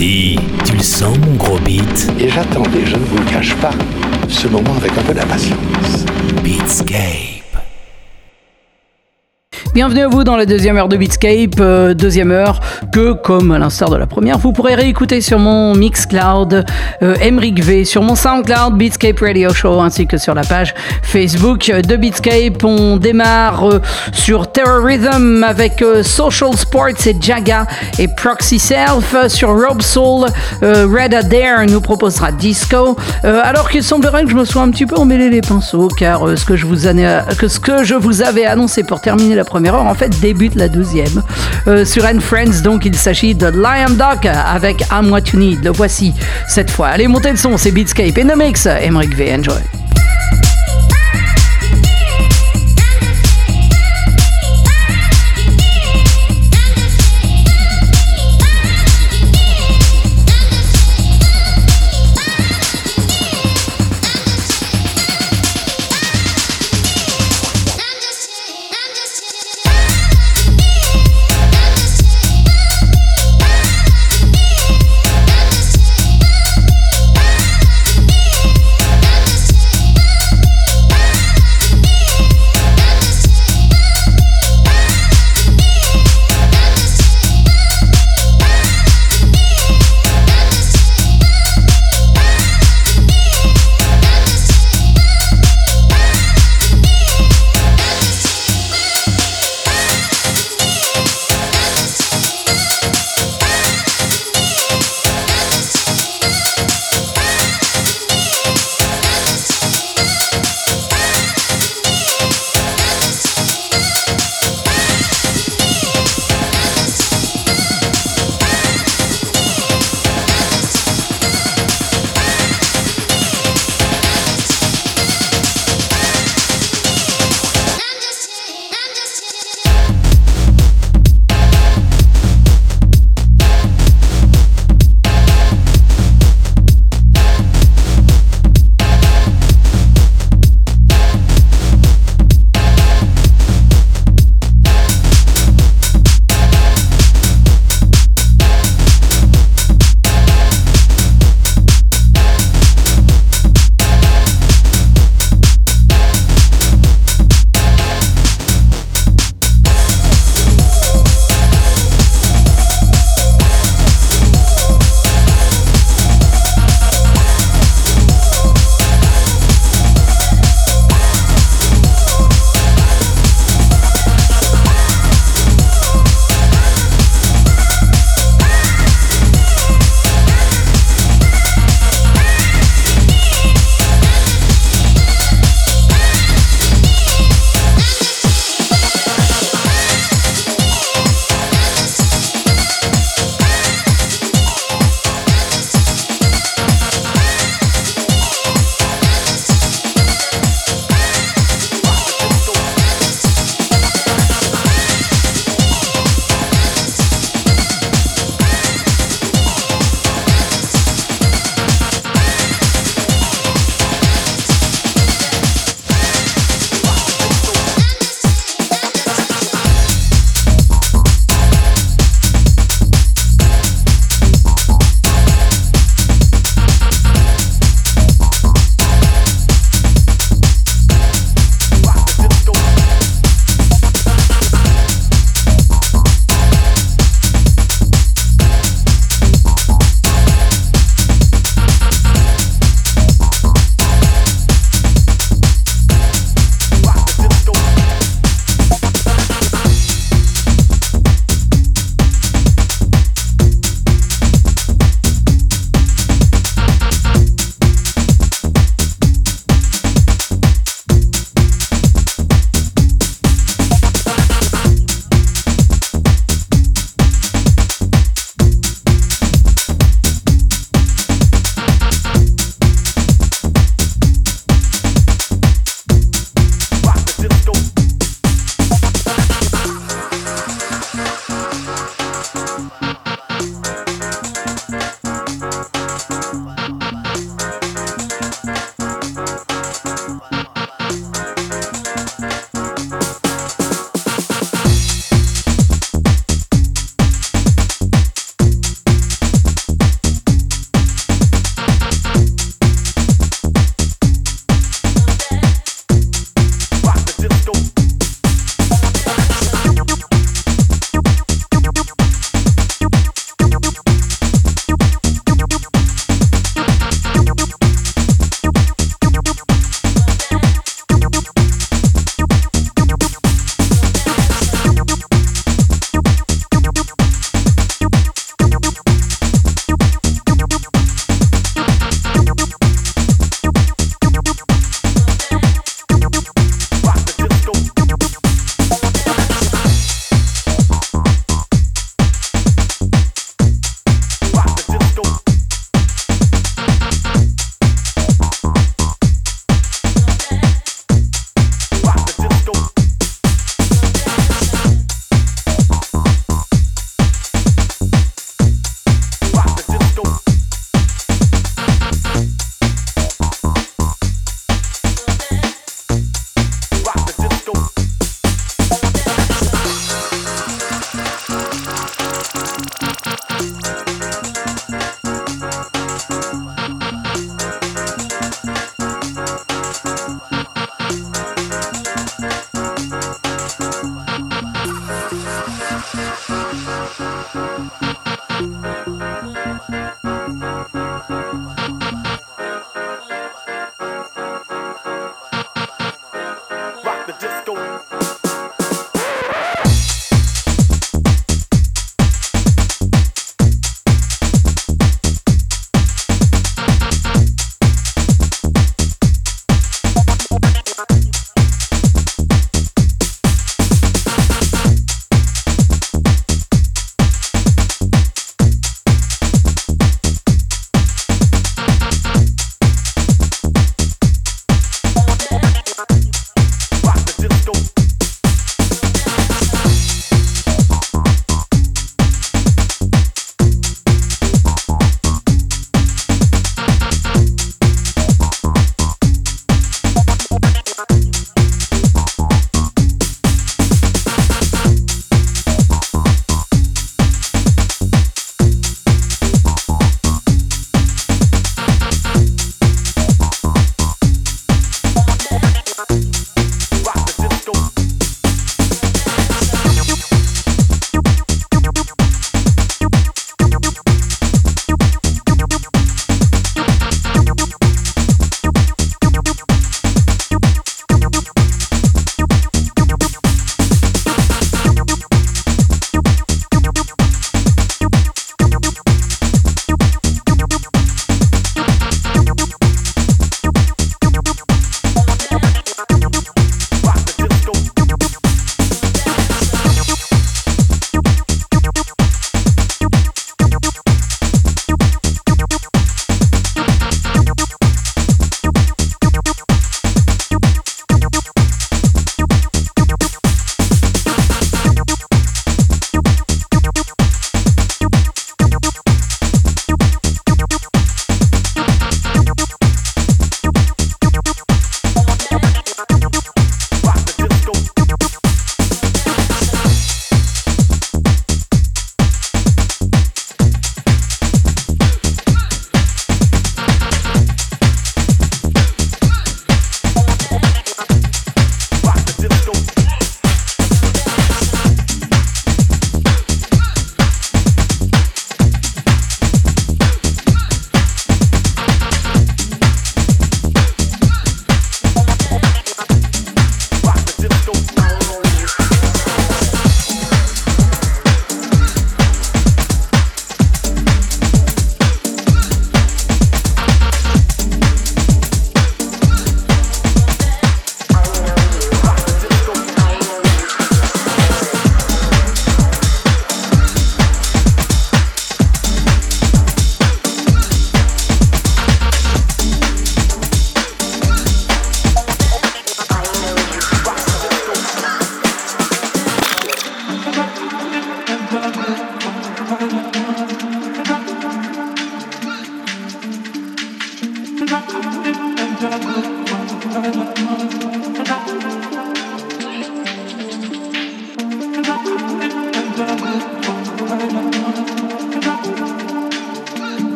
Dis, tu le sens mon gros beat? Et j'attendais, je ne vous le cache pas, ce moment avec un peu d'impatience. Beatscape. Bienvenue à vous dans la deuxième heure de Beatscape, euh, deuxième heure que, comme à l'instar de la première, vous pourrez réécouter sur mon Mixcloud euh, V, sur mon Soundcloud Beatscape Radio Show, ainsi que sur la page Facebook de Beatscape. On démarre euh, sur Terrorism avec euh, Social Sports et Jaga et Proxy Self. Sur Rob Soul, euh, Red Adair nous proposera Disco. Alors qu'il semblerait que je me sois un petit peu emmêlé les pinceaux, car ce que je vous avais annoncé pour terminer la première heure, en fait, débute la deuxième. Euh, sur N Friends, donc, il s'agit de Lion Dog avec I'm What You Need. Le voici cette fois. Allez, montez le son, c'est Beatscape in the mix. Emmerich V, enjoy.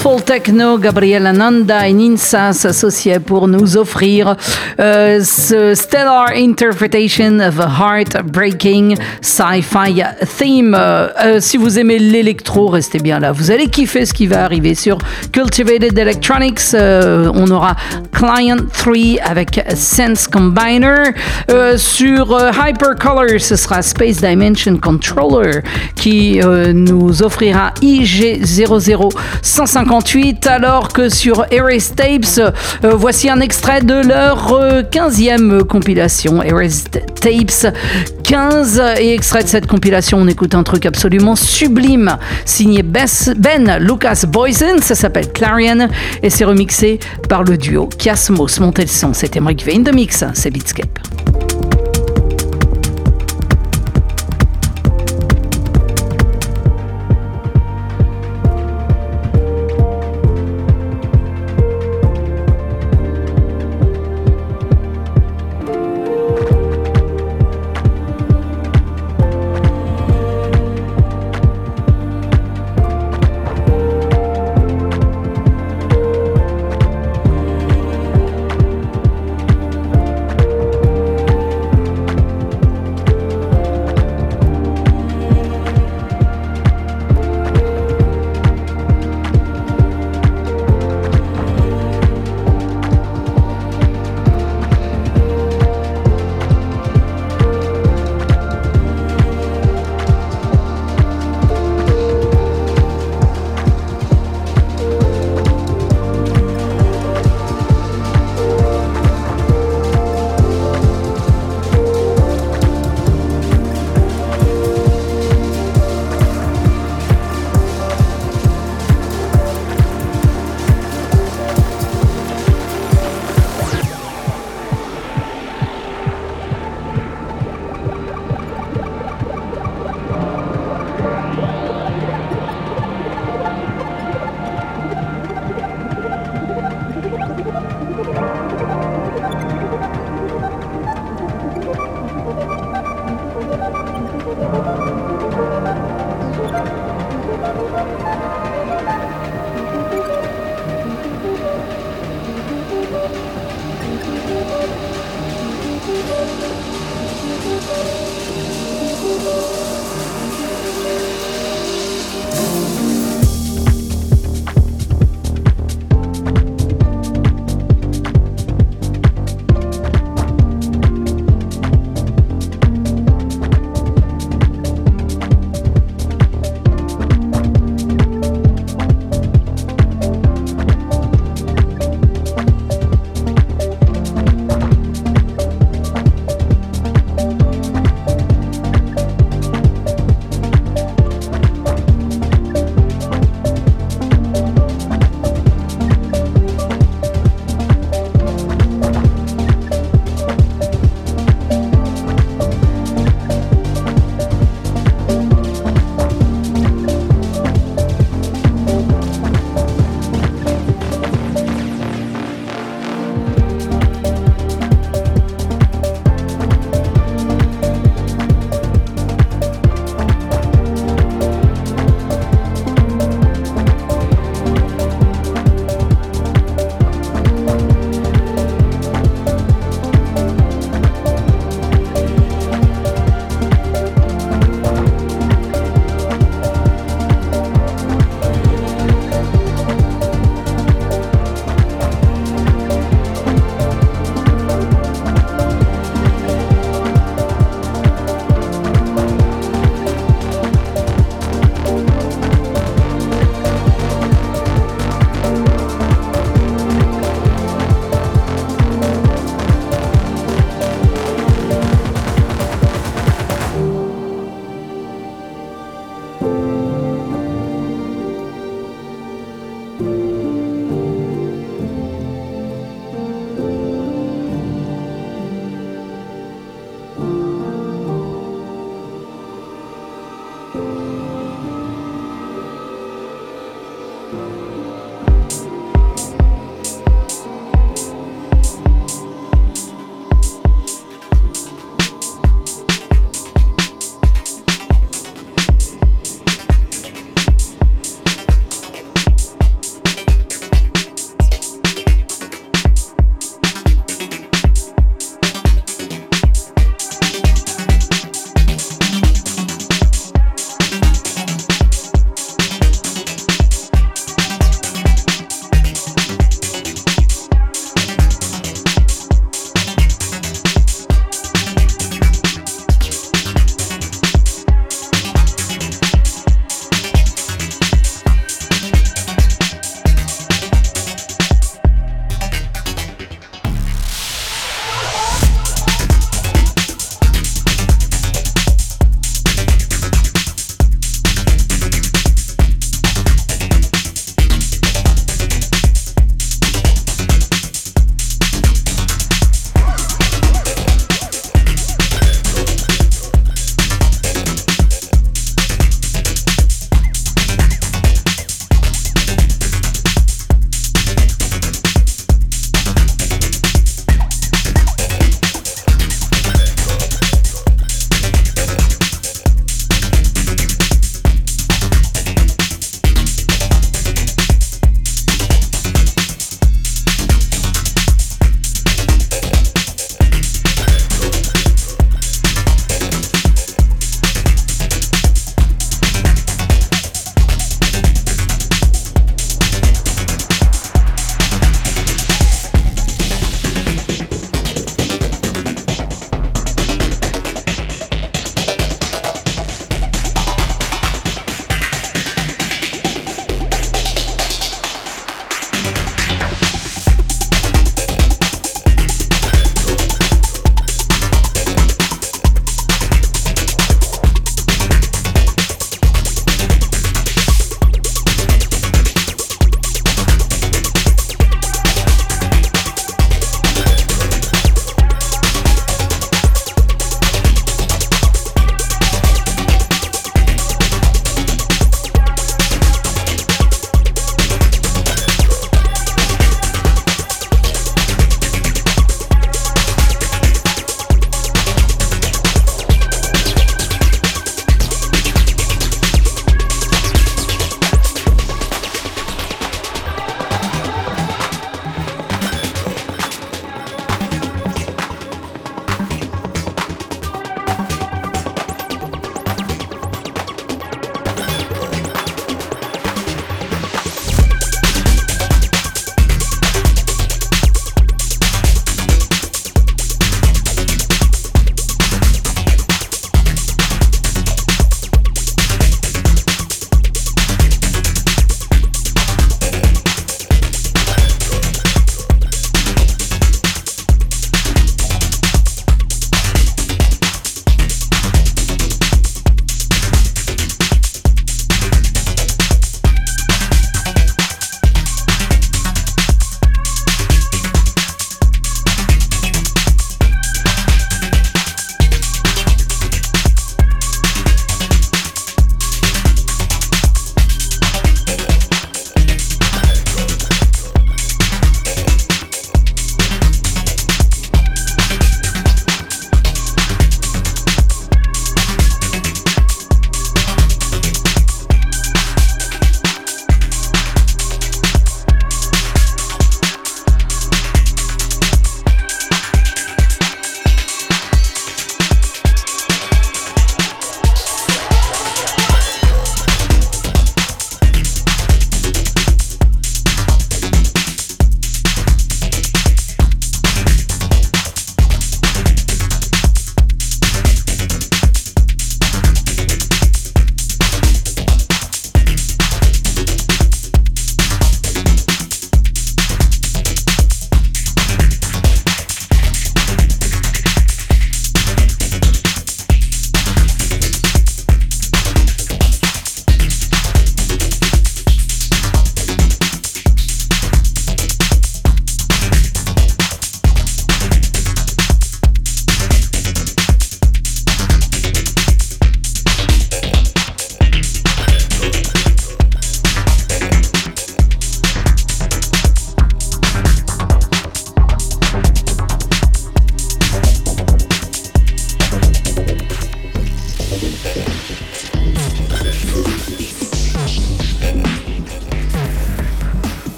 Soulful Techno, Gabriel Ananda et Ninsa s'associaient pour nous offrir euh, ce Stellar Interpretation of a Heartbreaking Sci-Fi Theme. Euh, euh, si vous aimez l'électro, restez bien là. Vous allez kiffer ce qui va arriver sur Cultivated Electronics. on aura Client 3 avec Sense Combiner. sur Hypercolor, ce sera Space Dimension Controller qui nous offrira IG00 158, alors que sur Erased Tapes, euh, voici un extrait de leur 15e euh, compilation, Erased Tapes 15, et extrait de cette compilation, on écoute un truc absolument sublime, signé Ben Lucas Boysen, ça s'appelle Clarion, et c'est remixé par le duo Kiasmos. Montez le son, c'était Mike Vane de Mix, c'est Beatscape.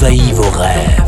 Envahit vos rêves.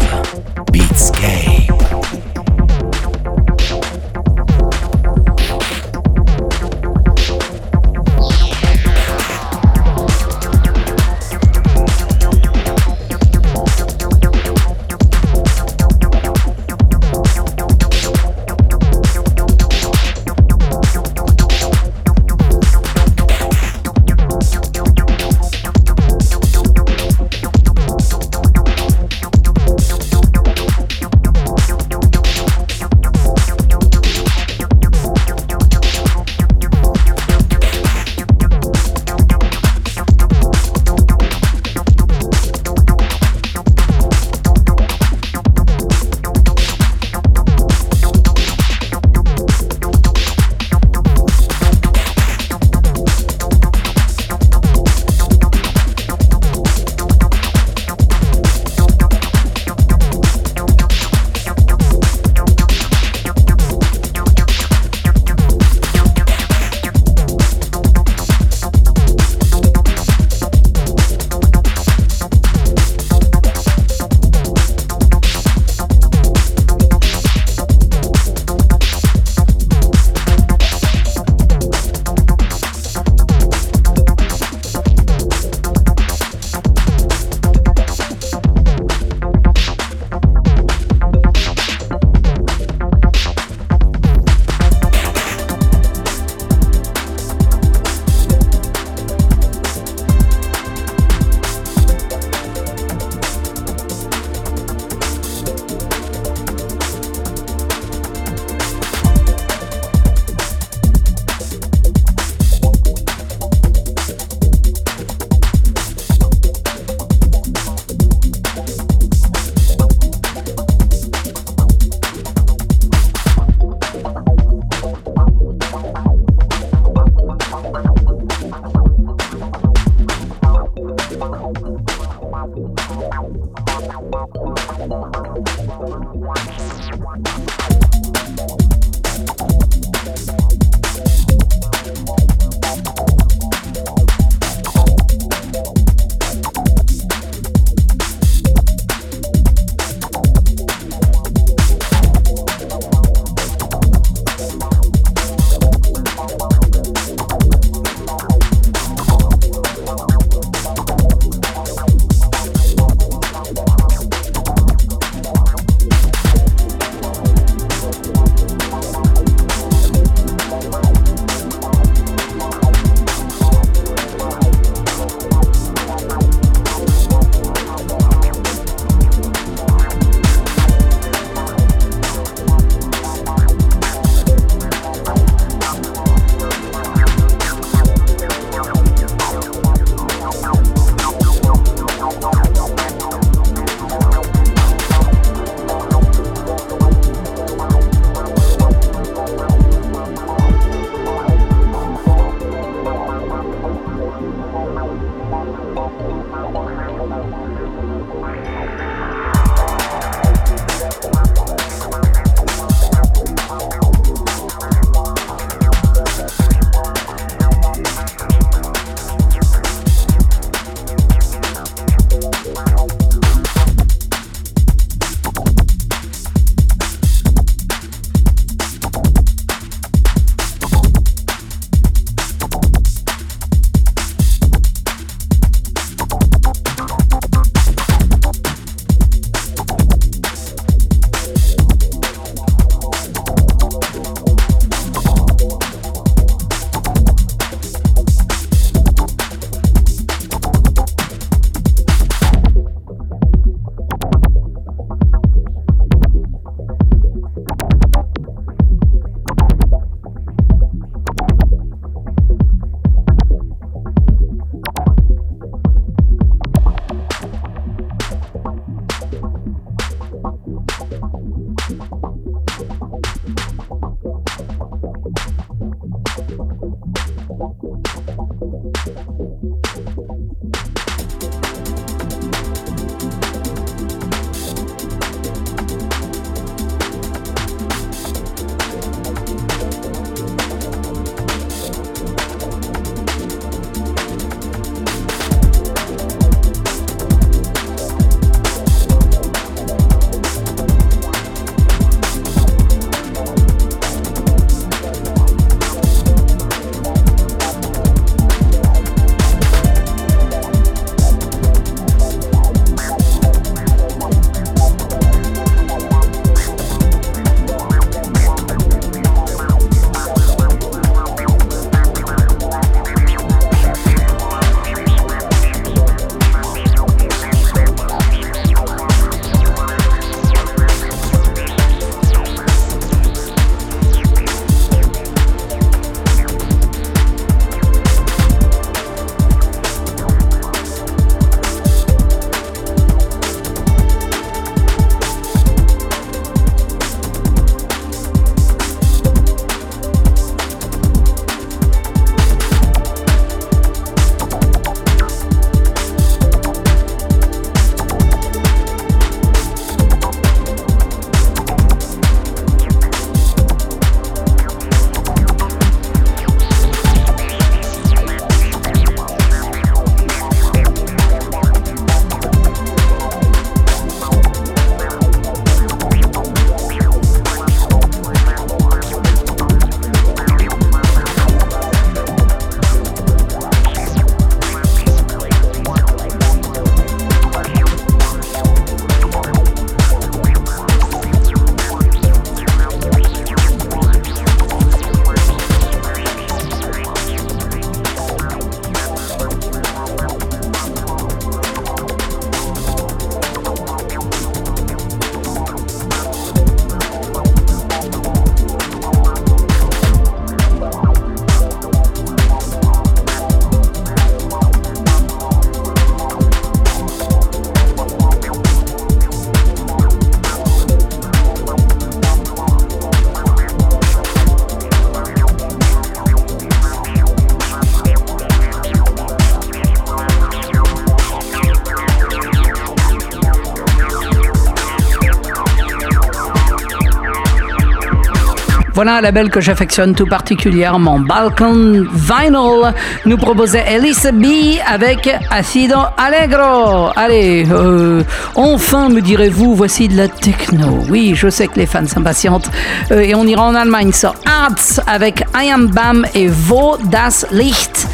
Voilà un label que j'affectionne tout particulièrement. Balkan Vinyl nous proposait Elisa B avec Acido Allegro. Allez, euh, enfin me direz-vous, voici de la techno. Oui, je sais que les fans s'impatientent. Euh, et on ira en Allemagne sur Arts avec I Am Bam et Vo das Licht.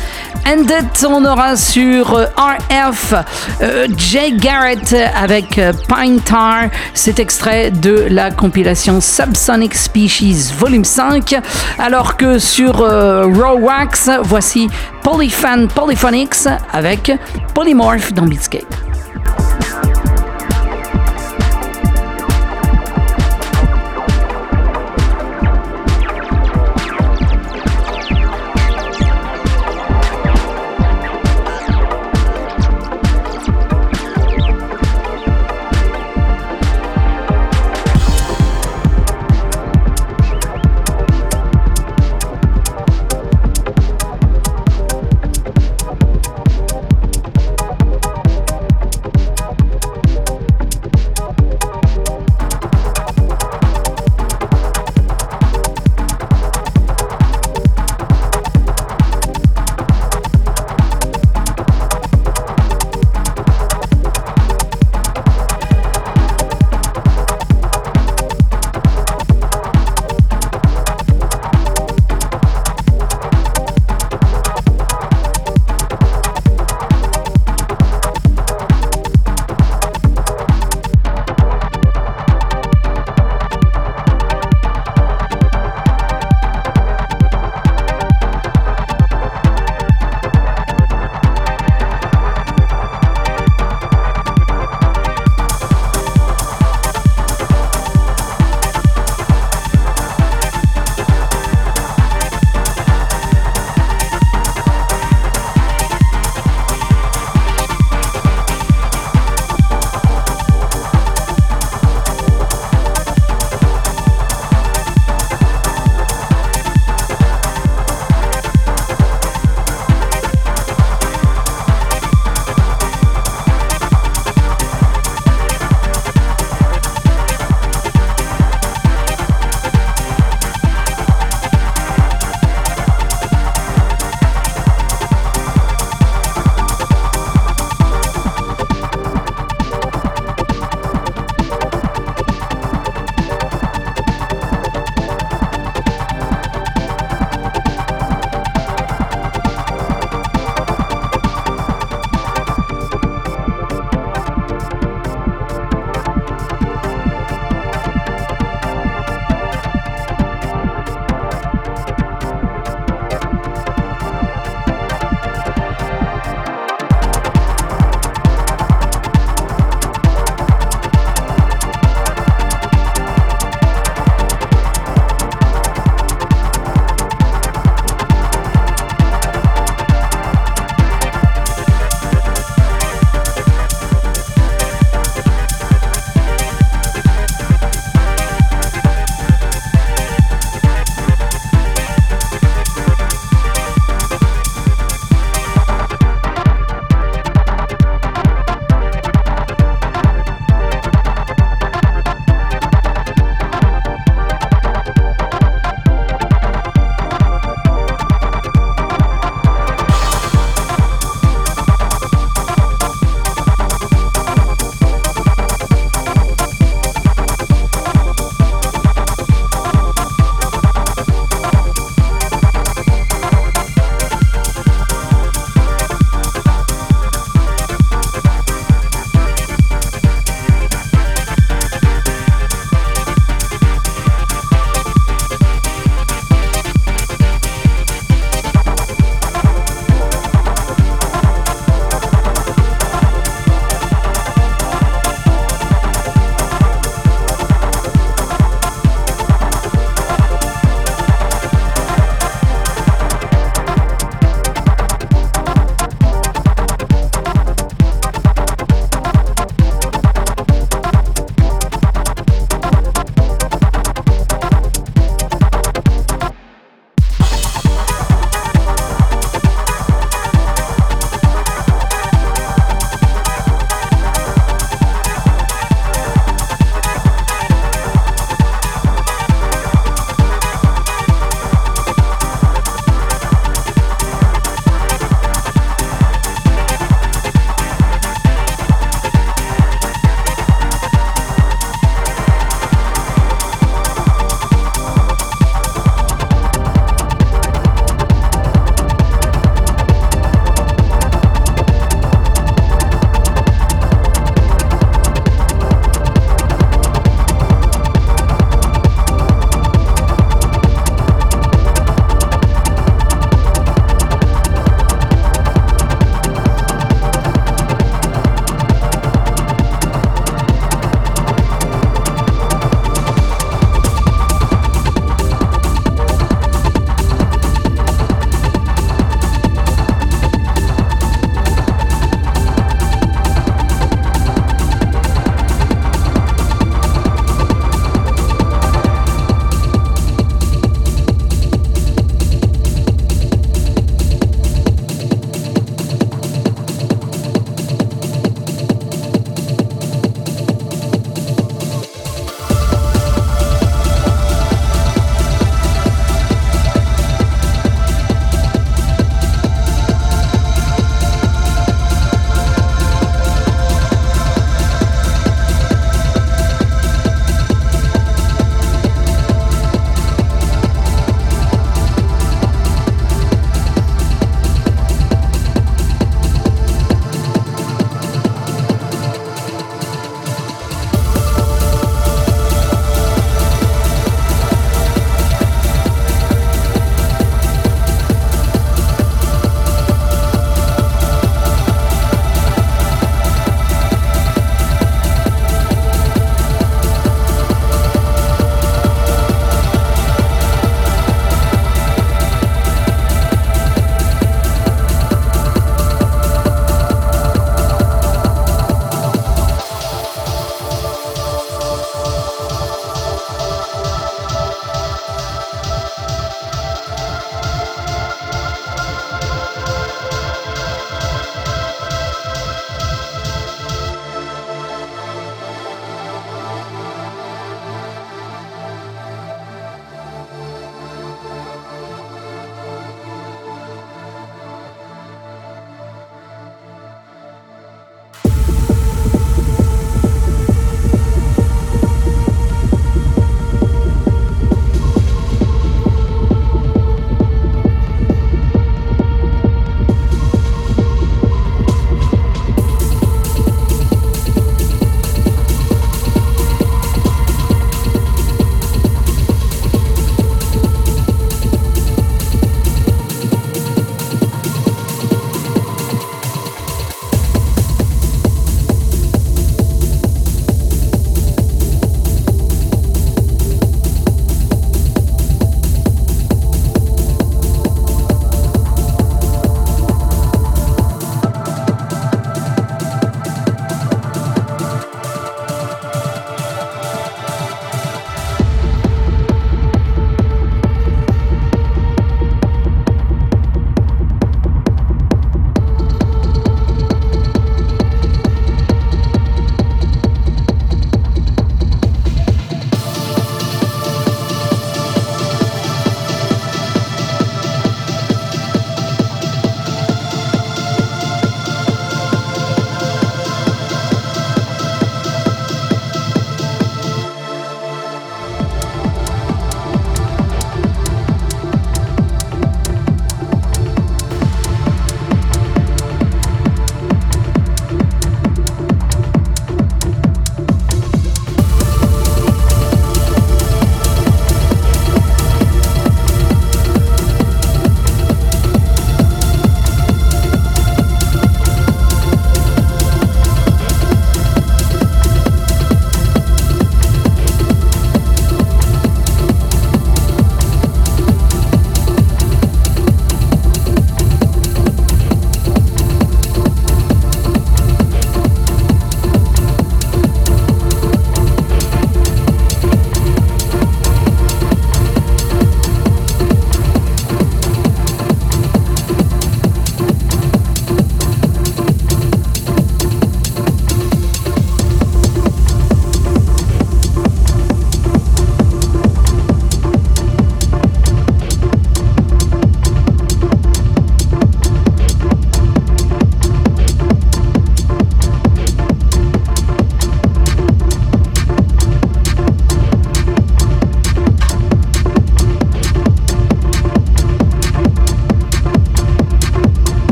Ended, on aura sur euh, RF Jay Garrett avec Pine Tar. C'est extrait de la compilation Subsonic Species volume 5. Alors que sur Raw Wax, voici Polyfan Polyphonics avec Polymorph dans Beatscape.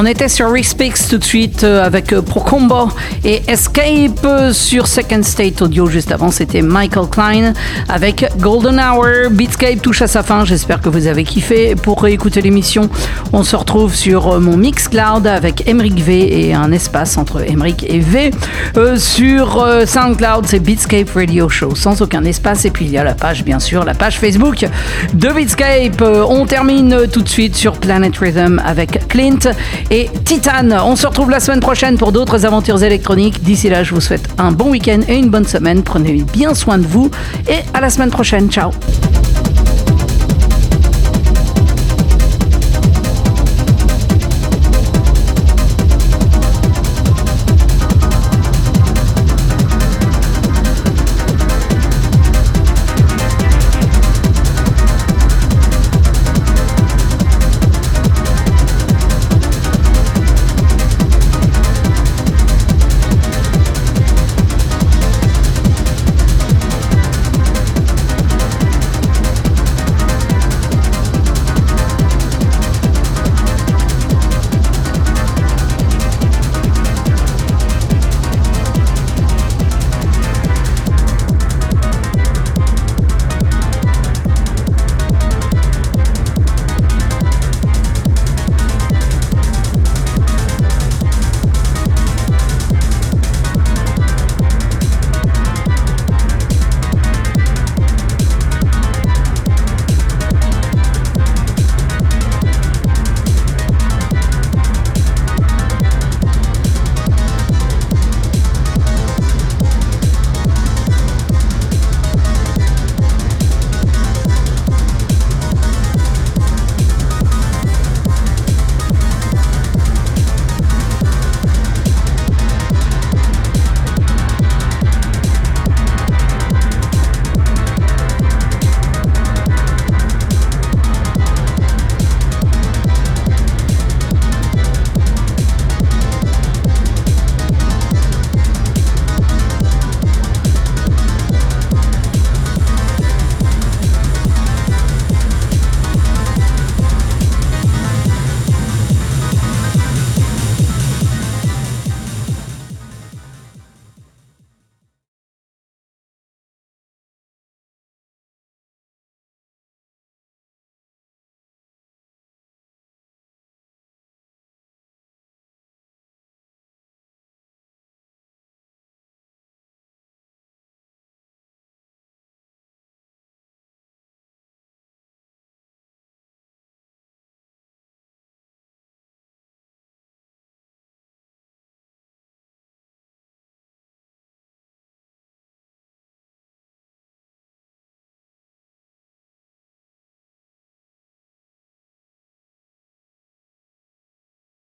On était sur Respix tout de suite euh, avec euh, Procombo et Escape euh, sur Second State Audio. Juste avant, c'était Michael Klein avec Golden Hour. Beatscape touche à sa fin. J'espère que vous avez kiffé. Pour réécouter l'émission, on se retrouve sur mon Mixcloud avec Emric V et un espace entre Emric et V. sur SoundCloud, c'est Beatscape Radio Show sans aucun espace. Et puis il y a la page, bien sûr, la page Facebook de Beatscape. on termine tout de suite sur Planet Rhythm avec Clint et Titan. On se retrouve la semaine prochaine pour d'autres aventures électroniques. D'ici là, je vous souhaite un bon week-end et une bonne semaine. Prenez bien soin de vous et à la semaine prochaine. Ciao